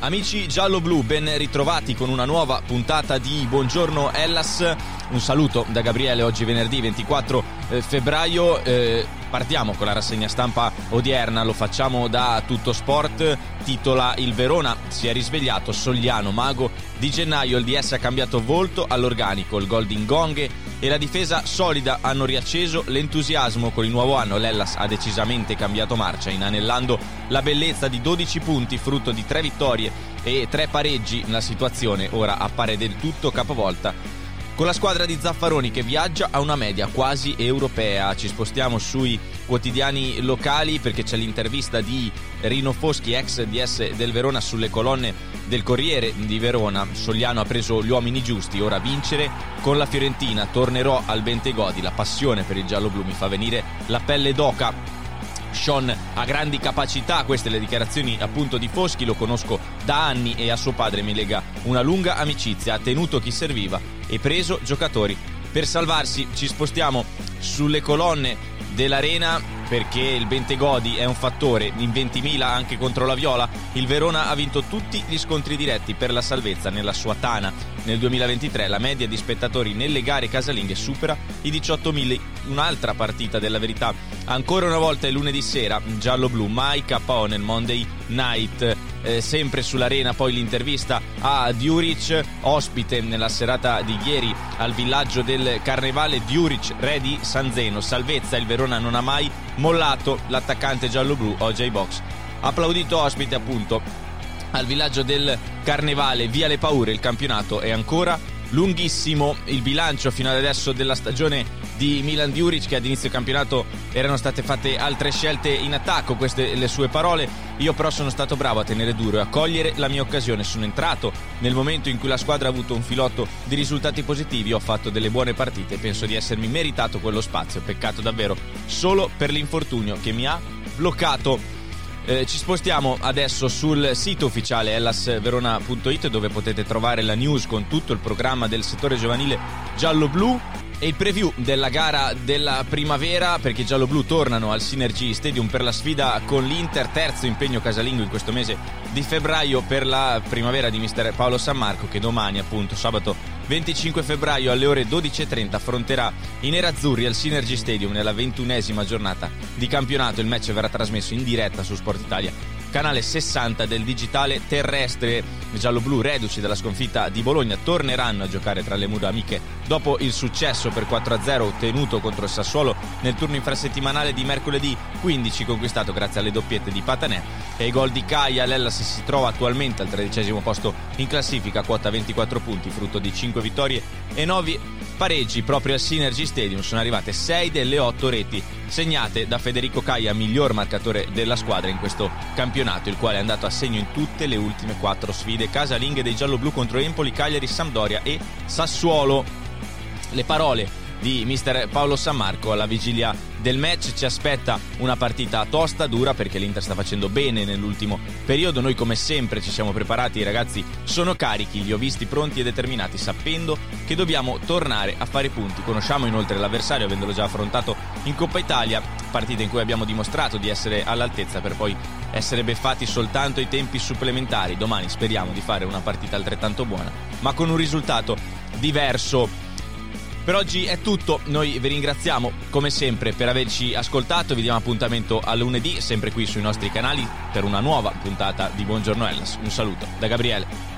Amici giallo-blu, ben ritrovati con una nuova puntata di Buongiorno Ellas. Un saluto da Gabriele, oggi venerdì 24 eh, febbraio. Eh, partiamo con la rassegna stampa odierna, lo facciamo da Tutto Sport. Titola Il Verona si è risvegliato, Sogliano, mago di gennaio. Il DS ha cambiato volto all'organico, il gol di Ngonghe e la difesa solida hanno riacceso l'entusiasmo con il nuovo anno. L'Ellas ha decisamente cambiato marcia, inanellando la bellezza di 12 punti, frutto di tre vittorie e tre pareggi. La situazione ora appare del tutto capovolta con la squadra di Zaffaroni che viaggia a una media quasi europea. Ci spostiamo sui quotidiani locali perché c'è l'intervista di Rino Foschi, ex DS del Verona, sulle colonne del Corriere di Verona. Sogliano ha preso gli uomini giusti, ora vincere con la Fiorentina. Tornerò al Bentegodi, la passione per il giallo-blu mi fa venire la pelle d'oca Sean ha grandi capacità, queste le dichiarazioni appunto di Foschi, lo conosco da anni e a suo padre mi lega una lunga amicizia, ha tenuto chi serviva e preso giocatori. Per salvarsi ci spostiamo sulle colonne dell'Arena perché il Bentegodi è un fattore in 20.000 anche contro la Viola. Il Verona ha vinto tutti gli scontri diretti per la salvezza nella sua tana. Nel 2023 la media di spettatori nelle gare casalinghe supera i 18.000. Un'altra partita della verità. Ancora una volta è lunedì sera, giallo-blu, mai KO nel Monday Night eh, sempre sull'arena poi l'intervista a Djuric, ospite nella serata di ieri al villaggio del Carnevale Djuric, re di Sanzeno, salvezza, il Verona non ha mai mollato l'attaccante giallo-blu OJ Box. Applaudito ospite appunto al villaggio del Carnevale, via le paure, il campionato è ancora lunghissimo, il bilancio fino ad adesso della stagione di Milan Djuric che ad inizio campionato erano state fatte altre scelte in attacco, queste le sue parole. Io però sono stato bravo a tenere duro e a cogliere la mia occasione. Sono entrato nel momento in cui la squadra ha avuto un filotto di risultati positivi, ho fatto delle buone partite e penso di essermi meritato quello spazio. Peccato davvero solo per l'infortunio che mi ha bloccato. Eh, ci spostiamo adesso sul sito ufficiale ellasverona.it dove potete trovare la news con tutto il programma del settore giovanile giallo-blu e il preview della gara della primavera perché i giallo-blu tornano al Synergy Stadium per la sfida con l'Inter, terzo impegno casalingo in questo mese di febbraio per la primavera di mister Paolo San Marco che domani appunto sabato 25 febbraio alle ore 12.30 affronterà i nerazzurri al Synergy Stadium nella ventunesima giornata di campionato. Il match verrà trasmesso in diretta su Sport Italia canale 60 del digitale terrestre. Giallo-blu, reduci dalla sconfitta di Bologna, torneranno a giocare tra le mura amiche dopo il successo per 4-0 ottenuto contro il Sassuolo nel turno infrasettimanale di mercoledì 15, conquistato grazie alle doppiette di Patanè e ai gol di Caia. L'Ellas si trova attualmente al tredicesimo posto in classifica, quota 24 punti, frutto di 5 vittorie e 9 pareggi proprio al Synergy Stadium. Sono arrivate 6 delle 8 reti segnate da Federico Caia, miglior marcatore della squadra in questo campionato, il quale è andato a segno in tutte le ultime 4 sfide casalinghe dei gialloblu contro Empoli, Cagliari, Sampdoria e Sassuolo. Le parole di mister Paolo Sammarco alla vigilia del match ci aspetta una partita tosta, dura perché l'Inter sta facendo bene nell'ultimo periodo. Noi come sempre ci siamo preparati, i ragazzi sono carichi, li ho visti pronti e determinati sapendo che dobbiamo tornare a fare punti. Conosciamo inoltre l'avversario avendolo già affrontato in Coppa Italia, partita in cui abbiamo dimostrato di essere all'altezza per poi essere beffati soltanto ai tempi supplementari. Domani speriamo di fare una partita altrettanto buona, ma con un risultato diverso. Per oggi è tutto, noi vi ringraziamo come sempre per averci ascoltato, vi diamo appuntamento a lunedì, sempre qui sui nostri canali, per una nuova puntata di Buongiorno Ellas. Un saluto da Gabriele.